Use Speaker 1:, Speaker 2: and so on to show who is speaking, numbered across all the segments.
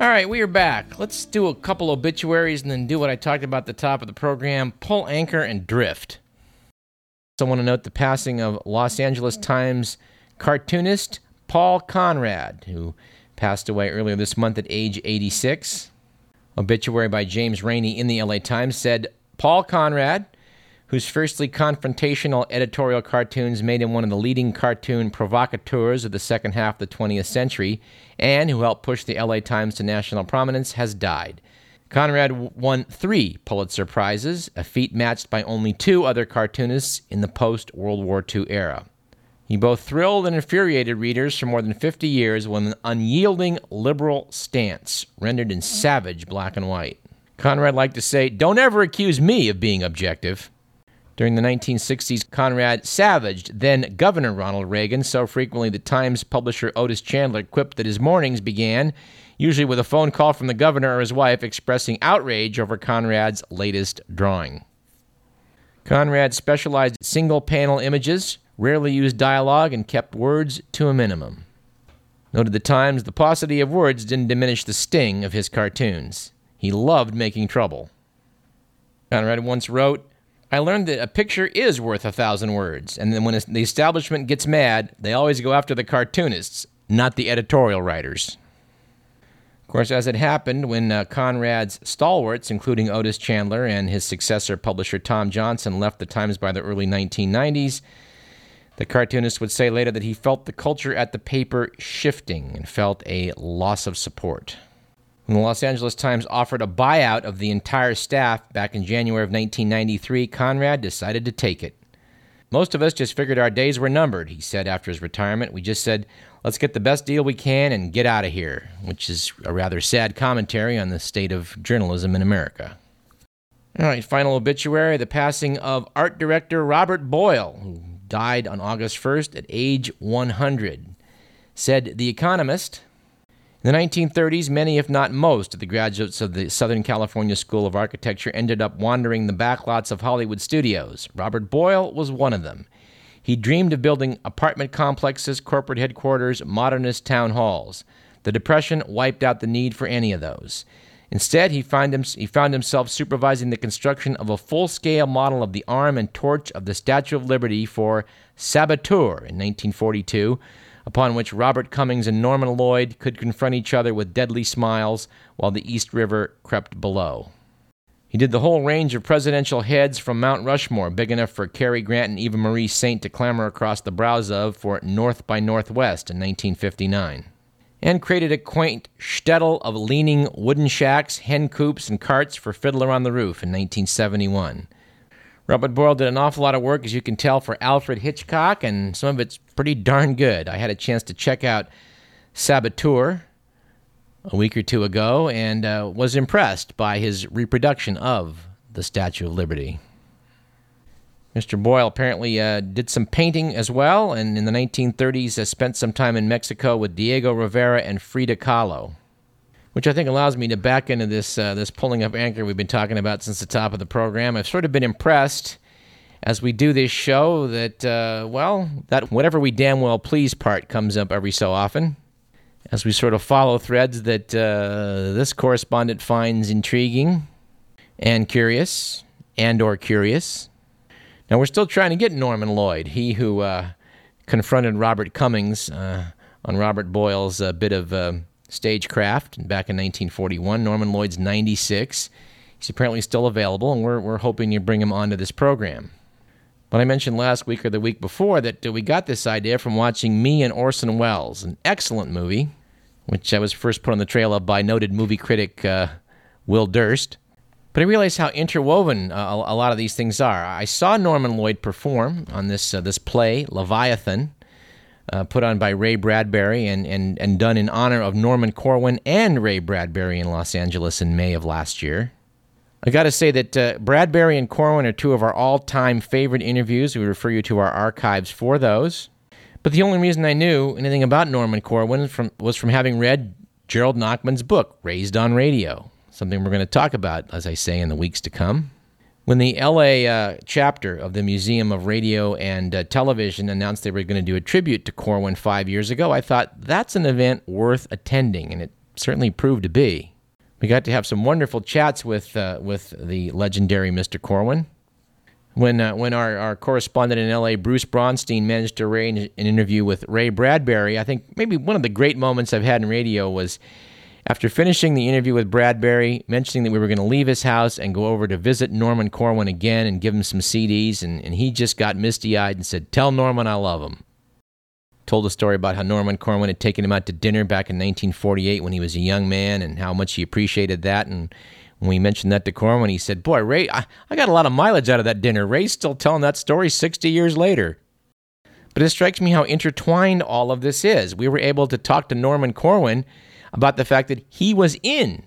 Speaker 1: All right, we are back. Let's do a couple obituaries and then do what I talked about at the top of the program pull anchor and drift. So I want to note the passing of Los Angeles Times cartoonist Paul Conrad, who passed away earlier this month at age 86. Obituary by James Rainey in the LA Times said Paul Conrad, whose fiercely confrontational editorial cartoons made him one of the leading cartoon provocateurs of the second half of the 20th century, and who helped push the LA Times to national prominence, has died. Conrad won three Pulitzer Prizes, a feat matched by only two other cartoonists in the post World War II era. He both thrilled and infuriated readers for more than 50 years with an unyielding liberal stance, rendered in savage black and white. Conrad liked to say, Don't ever accuse me of being objective. During the 1960s, Conrad savaged then Governor Ronald Reagan so frequently that Times publisher Otis Chandler quipped that his mornings began usually with a phone call from the governor or his wife expressing outrage over Conrad's latest drawing. Conrad specialized in single panel images, rarely used dialogue, and kept words to a minimum. Noted the Times, the paucity of words didn't diminish the sting of his cartoons. He loved making trouble. Conrad once wrote, I learned that a picture is worth a thousand words, and then when the establishment gets mad, they always go after the cartoonists, not the editorial writers. Of course, as it happened when uh, Conrad's stalwarts, including Otis Chandler and his successor publisher Tom Johnson, left the Times by the early 1990s, the cartoonist would say later that he felt the culture at the paper shifting and felt a loss of support. When the Los Angeles Times offered a buyout of the entire staff back in January of 1993, Conrad decided to take it. Most of us just figured our days were numbered, he said after his retirement. We just said, let's get the best deal we can and get out of here, which is a rather sad commentary on the state of journalism in America. All right, final obituary the passing of art director Robert Boyle, who died on August 1st at age 100. Said The Economist, in the 1930s, many, if not most, of the graduates of the Southern California School of Architecture ended up wandering the backlots of Hollywood studios. Robert Boyle was one of them. He dreamed of building apartment complexes, corporate headquarters, modernist town halls. The Depression wiped out the need for any of those. Instead, he him, he found himself supervising the construction of a full scale model of the arm and torch of the Statue of Liberty for Saboteur in 1942 upon which Robert Cummings and Norman Lloyd could confront each other with deadly smiles while the East River crept below. He did the whole range of presidential heads from Mount Rushmore, big enough for Cary Grant and Eva Marie Saint to clamber across the brows of for North by Northwest in 1959, and created a quaint shtetl of leaning wooden shacks, hen coops, and carts for Fiddler on the Roof in 1971. Robert Boyle did an awful lot of work, as you can tell, for Alfred Hitchcock, and some of it's pretty darn good. I had a chance to check out Saboteur a week or two ago and uh, was impressed by his reproduction of the Statue of Liberty. Mr. Boyle apparently uh, did some painting as well, and in the 1930s uh, spent some time in Mexico with Diego Rivera and Frida Kahlo which I think allows me to back into this uh, this pulling up anchor we've been talking about since the top of the program. I've sort of been impressed as we do this show that uh, well that whatever we damn well please part comes up every so often as we sort of follow threads that uh, this correspondent finds intriguing and curious and or curious. Now we're still trying to get Norman Lloyd, he who uh, confronted Robert Cummings uh, on Robert Boyle's uh, bit of Stagecraft and back in 1941. Norman Lloyd's 96. He's apparently still available, and we're, we're hoping to bring him onto this program. But I mentioned last week or the week before that we got this idea from watching Me and Orson Welles, an excellent movie, which I was first put on the trail of by noted movie critic uh, Will Durst. But I realized how interwoven uh, a, a, lot of these things are. I saw Norman Lloyd perform on this uh, this play, Leviathan, uh, put on by Ray Bradbury and, and, and done in honor of Norman Corwin and Ray Bradbury in Los Angeles in May of last year. I got to say that uh, Bradbury and Corwin are two of our all time favorite interviews. We refer you to our archives for those. But the only reason I knew anything about Norman Corwin from, was from having read Gerald Nachman's book, Raised on Radio, something we're going to talk about, as I say, in the weeks to come. When the LA uh, chapter of the Museum of Radio and uh, Television announced they were going to do a tribute to Corwin five years ago, I thought that's an event worth attending. And it certainly proved to be. We got to have some wonderful chats with uh, with the legendary Mr. Corwin. When uh, when our, our correspondent in LA, Bruce Bronstein, managed to arrange an interview with Ray Bradbury, I think maybe one of the great moments I've had in radio was after finishing the interview with Bradbury, mentioning that we were going to leave his house and go over to visit Norman Corwin again and give him some CDs, and, and he just got misty eyed and said, Tell Norman I love him told a story about how Norman Corwin had taken him out to dinner back in 1948 when he was a young man and how much he appreciated that. And when we mentioned that to Corwin, he said, Boy, Ray, I, I got a lot of mileage out of that dinner. Ray's still telling that story 60 years later. But it strikes me how intertwined all of this is. We were able to talk to Norman Corwin about the fact that he was in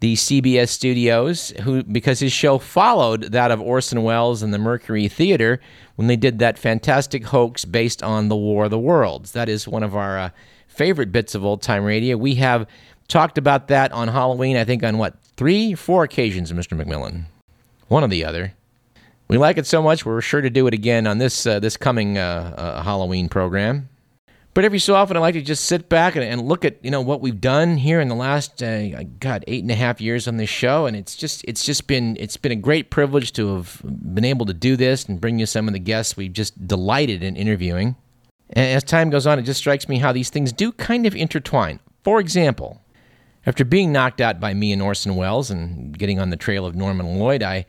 Speaker 1: the CBS studios, who because his show followed that of Orson Welles and the Mercury Theater when they did that fantastic hoax based on the War of the Worlds. That is one of our uh, favorite bits of old time radio. We have talked about that on Halloween, I think, on what three, four occasions, Mr. McMillan, one or the other. We like it so much, we're sure to do it again on this uh, this coming uh, uh Halloween program. But every so often, I like to just sit back and, and look at you know what we've done here in the last uh, God eight and a half years on this show, and it's just it's just been it's been a great privilege to have been able to do this and bring you some of the guests we've just delighted in interviewing. And as time goes on, it just strikes me how these things do kind of intertwine. For example, after being knocked out by me and Orson Welles and getting on the trail of Norman Lloyd, I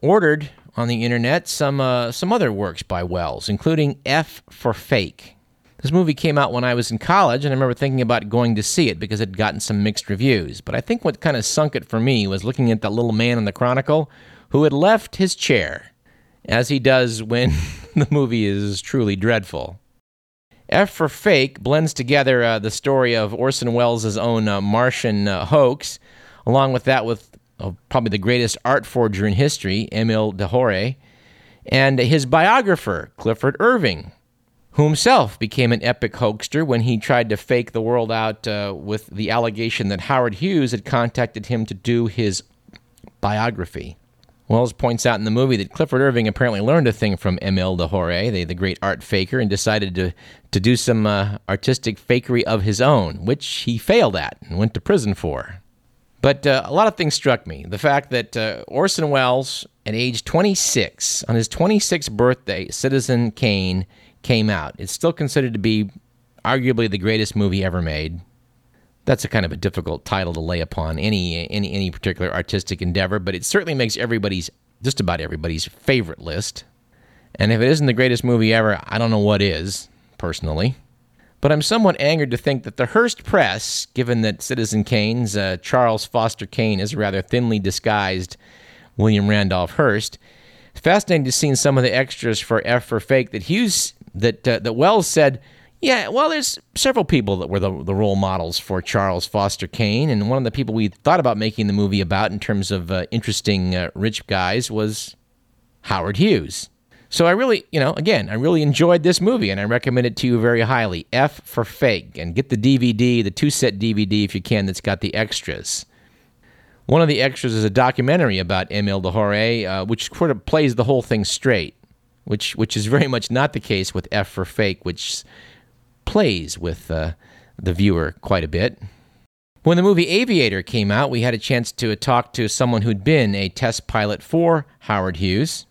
Speaker 1: ordered on the internet some uh, some other works by Welles, including F for Fake. This movie came out when I was in college, and I remember thinking about going to see it because it had gotten some mixed reviews. But I think what kind of sunk it for me was looking at that little man in the Chronicle who had left his chair, as he does when the movie is truly dreadful. F for Fake blends together uh, the story of Orson Welles' own uh, Martian uh, hoax, along with that with uh, probably the greatest art forger in history, Elmyr de and his biographer, Clifford Irving, who himself became an epic hoaxer when he tried to fake the world out uh, with the allegation that Howard Hughes had contacted him to do his biography. Welles points out in the movie that Clifford Irving apparently learned a thing from Elmyr de Hory, the, the great art faker, and decided to, to do some uh, artistic fakery of his own, which he failed at and went to prison for. But uh, a lot of things struck me. The fact that uh, Orson Welles, at age 26, on his 26th birthday, Citizen Kane, came out. It's still considered to be arguably the greatest movie ever made. That's a kind of a difficult title to lay upon any any any particular artistic endeavor, but it certainly makes everybody's just about everybody's favorite list. And if it isn't the greatest movie ever, I don't know what is, personally. But I'm somewhat angered to think that the Hearst Press, given that Citizen Kane's uh, Charles Foster Kane is a rather thinly disguised William Randolph Hearst, fascinating to see some of the extras for F for Fake that Hughes that uh, that Welles said, yeah, well, there's several people that were the, the role models for Charles Foster Kane, and one of the people we thought about making the movie about in terms of uh, interesting uh, rich guys was Howard Hughes. So I really, you know, again, I really enjoyed this movie, and I recommend it to you very highly. F for Fake, and get the DVD, the two set DVD if you can, that's got the extras. One of the extras is a documentary about Elmyr de Hory, uh, which sort of plays the whole thing straight which which is very much not the case with F for Fake, which plays with uh, the viewer quite a bit. When the movie Aviator came out, we had a chance to talk to someone who'd been a test pilot for Howard Hughes.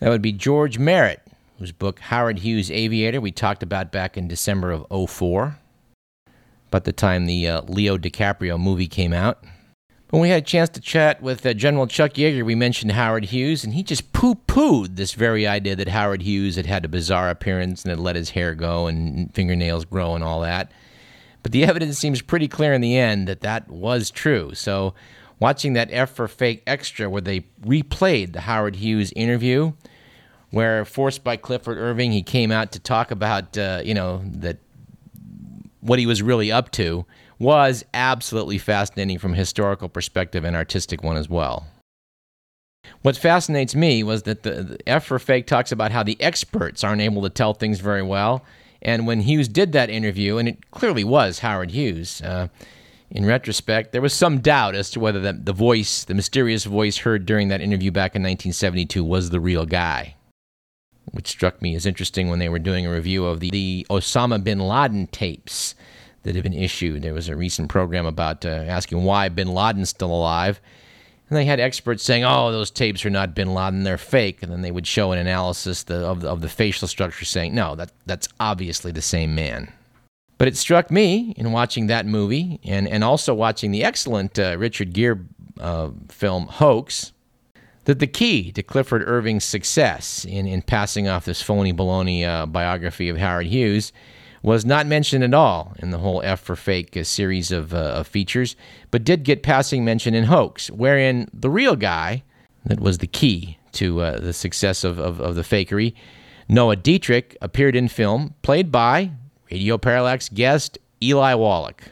Speaker 1: That would be George Marrett, whose book Howard Hughes Aviator we talked about back in December of 04, about the time the uh, Leo DiCaprio movie came out. When we had a chance to chat with uh, General Chuck Yeager, we mentioned Howard Hughes, and he just poo pooed this very idea that Howard Hughes had had a bizarre appearance and had let his hair go and fingernails grow and all that. But the evidence seems pretty clear in the end that that was true. So, watching that F for Fake extra where they replayed the Howard Hughes interview, where forced by Clifford Irving, he came out to talk about, uh, you know, that what he was really up to was absolutely fascinating from a historical perspective and artistic one as well. What fascinates me was that the, the F for Fake talks about how the experts aren't able to tell things very well. And when Hughes did that interview, and it clearly was Howard Hughes, uh, in retrospect, there was some doubt as to whether the, the voice, the mysterious voice heard during that interview back in 1972, was the real guy. Which struck me as interesting when they were doing a review of the, the Osama bin Laden tapes that have been issued. There was a recent program about uh, asking why bin Laden's still alive. And they had experts saying, oh, those tapes are not bin Laden, they're fake. And then they would show an analysis the, of, the, of the facial structure saying, no, that, that's obviously the same man. But it struck me in watching that movie and, and also watching the excellent uh, Richard Gere uh, film Hoax that the key to Clifford Irving's success in, in passing off this phony baloney uh, biography of Howard Hughes was not mentioned at all in the whole F for Fake uh, series of, uh, of features, but did get passing mention in Hoax, wherein the real guy that was the key to uh, the success of, of, of the fakery, Noah Dietrich, appeared in film, played by Radio Parallax guest Eli Wallach.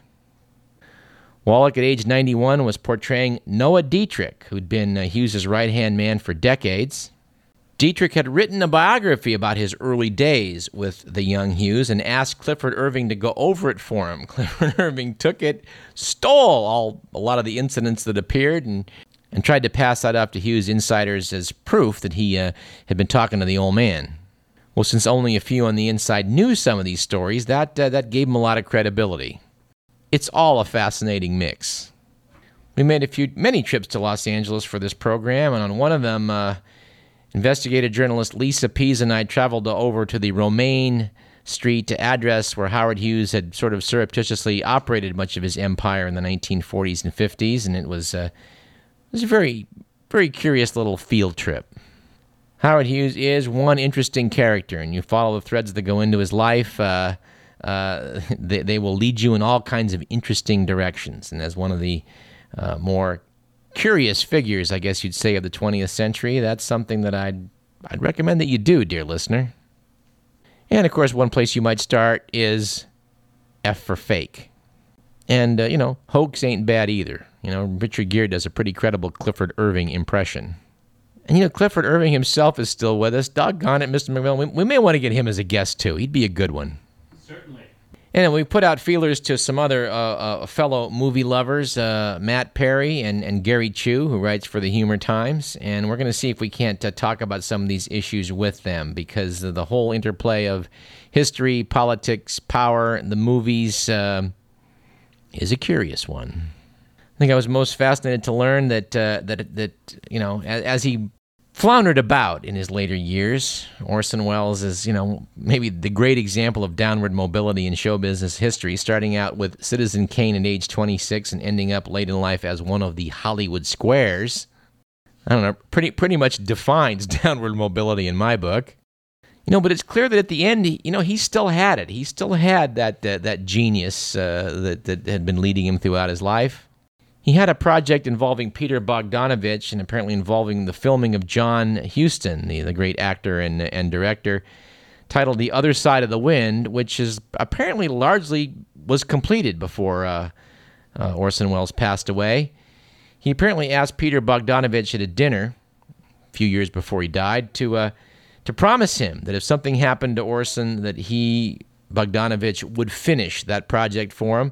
Speaker 1: Wallach, at age 91, was portraying Noah Dietrich, who'd been uh, Hughes's right hand man for decades. Dietrich had written a biography about his early days with the young Hughes and asked Clifford Irving to go over it for him. Clifford Irving took it, stole all a lot of the incidents that appeared, and and tried to pass that off to Hughes insiders as proof that he uh, had been talking to the old man. Well, since only a few on the inside knew some of these stories, that uh, that gave him a lot of credibility it's all a fascinating mix. We made a few, many trips to Los Angeles for this program, and on one of them, uh, investigative journalist Lisa Pease and I traveled over to the Romaine Street address where Howard Hughes had sort of surreptitiously operated much of his empire in the 1940s and 50s, and it was, uh, it was a very, very curious little field trip. Howard Hughes is one interesting character, and you follow the threads that go into his life. Uh, uh, they, they will lead you in all kinds of interesting directions. And as one of the uh, more curious figures, I guess you'd say, of the 20th century, that's something that I'd, I'd recommend that you do, dear listener. And of course, one place you might start is F for fake. And, uh, you know, hoax ain't bad either. You know, Richard Gere does a pretty credible Clifford Irving impression. And, you know, Clifford Irving himself is still with us. Doggone it, Mr. McMillan. We, we may want to get him as a guest, too. He'd be a good one.
Speaker 2: Certainly.
Speaker 1: And we put out feelers to some other uh, uh, fellow movie lovers, uh, Matt Perry and, and Gary Chu, who writes for the Humor Times. And we're going to see if we can't uh, talk about some of these issues with them because the whole interplay of history, politics, power, the movies uh, is a curious one. I think I was most fascinated to learn that uh, that that you know as, as he floundered about in his later years. Orson Welles is, you know, maybe the great example of downward mobility in show business history, starting out with Citizen Kane at age 26 and ending up late in life as one of the Hollywood squares. I don't know, pretty pretty much defines downward mobility in my book. You know, but it's clear that at the end, you know, he still had it. He still had that uh, that genius uh, that that had been leading him throughout his life. He had a project involving Peter Bogdanovich and apparently involving the filming of John Huston, the, the great actor and, and director, titled The Other Side of the Wind, which is apparently largely was completed before uh, uh, Orson Welles passed away. He apparently asked Peter Bogdanovich at a dinner a few years before he died to uh, to promise him that if something happened to Orson, that he Bogdanovich would finish that project for him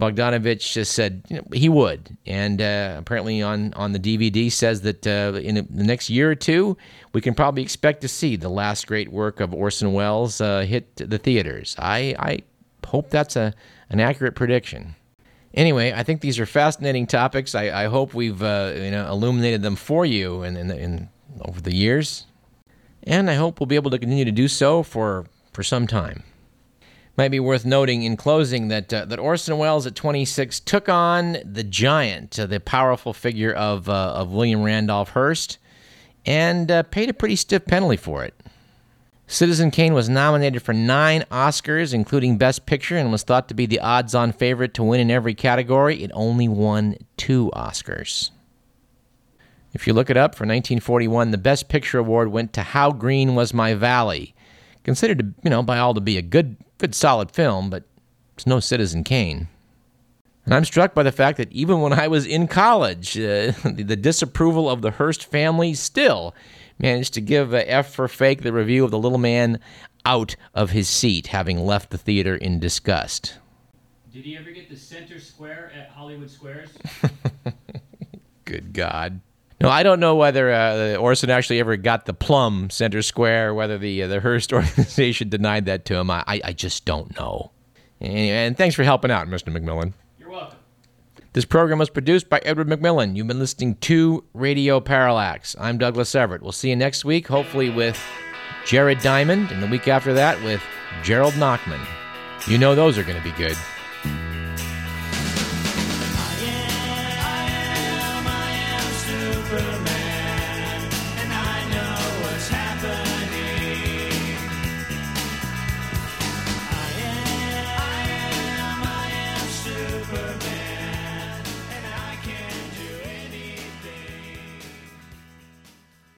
Speaker 1: Bogdanovich just said you know, he would, and uh, apparently on, on the DVD says that uh, in the next year or two we can probably expect to see the last great work of Orson Welles uh, hit the theaters. I, I hope that's a an accurate prediction. Anyway, I think these are fascinating topics. I, I hope we've uh, you know illuminated them for you in, in, in over the years, and I hope we'll be able to continue to do so for for some time. Might be worth noting in closing that uh, that Orson Welles at 26 took on the giant, uh, the powerful figure of uh, of William Randolph Hearst, and uh, paid a pretty stiff penalty for it. Citizen Kane was nominated for nine Oscars, including Best Picture, and was thought to be the odds-on favorite to win in every category. It only won two Oscars. If you look it up, for 1941, the Best Picture award went to How Green Was My Valley, considered, you know, by all to be a good good solid film, but it's no Citizen Kane. And I'm struck by the fact that even when I was in college, uh, the, the, disapproval of the Hearst family still managed to give uh, F for Fake the review of The Little Man out of his seat, having left the theater in disgust.
Speaker 2: Did he ever get the center square at Hollywood Squares?
Speaker 1: Good God. No, I don't know whether uh, Orson actually ever got the plum center square, whether the uh, the Hearst organization denied that to him. I, I just don't know. And thanks for helping out, Mr. McMillan.
Speaker 2: You're welcome.
Speaker 1: This program was produced by Edward McMillan. You've been listening to Radio Parallax. I'm Douglas Everett. We'll see you next week, hopefully with Jared Diamond, and the week after that with Gerald Nachman. You know those are going to be good.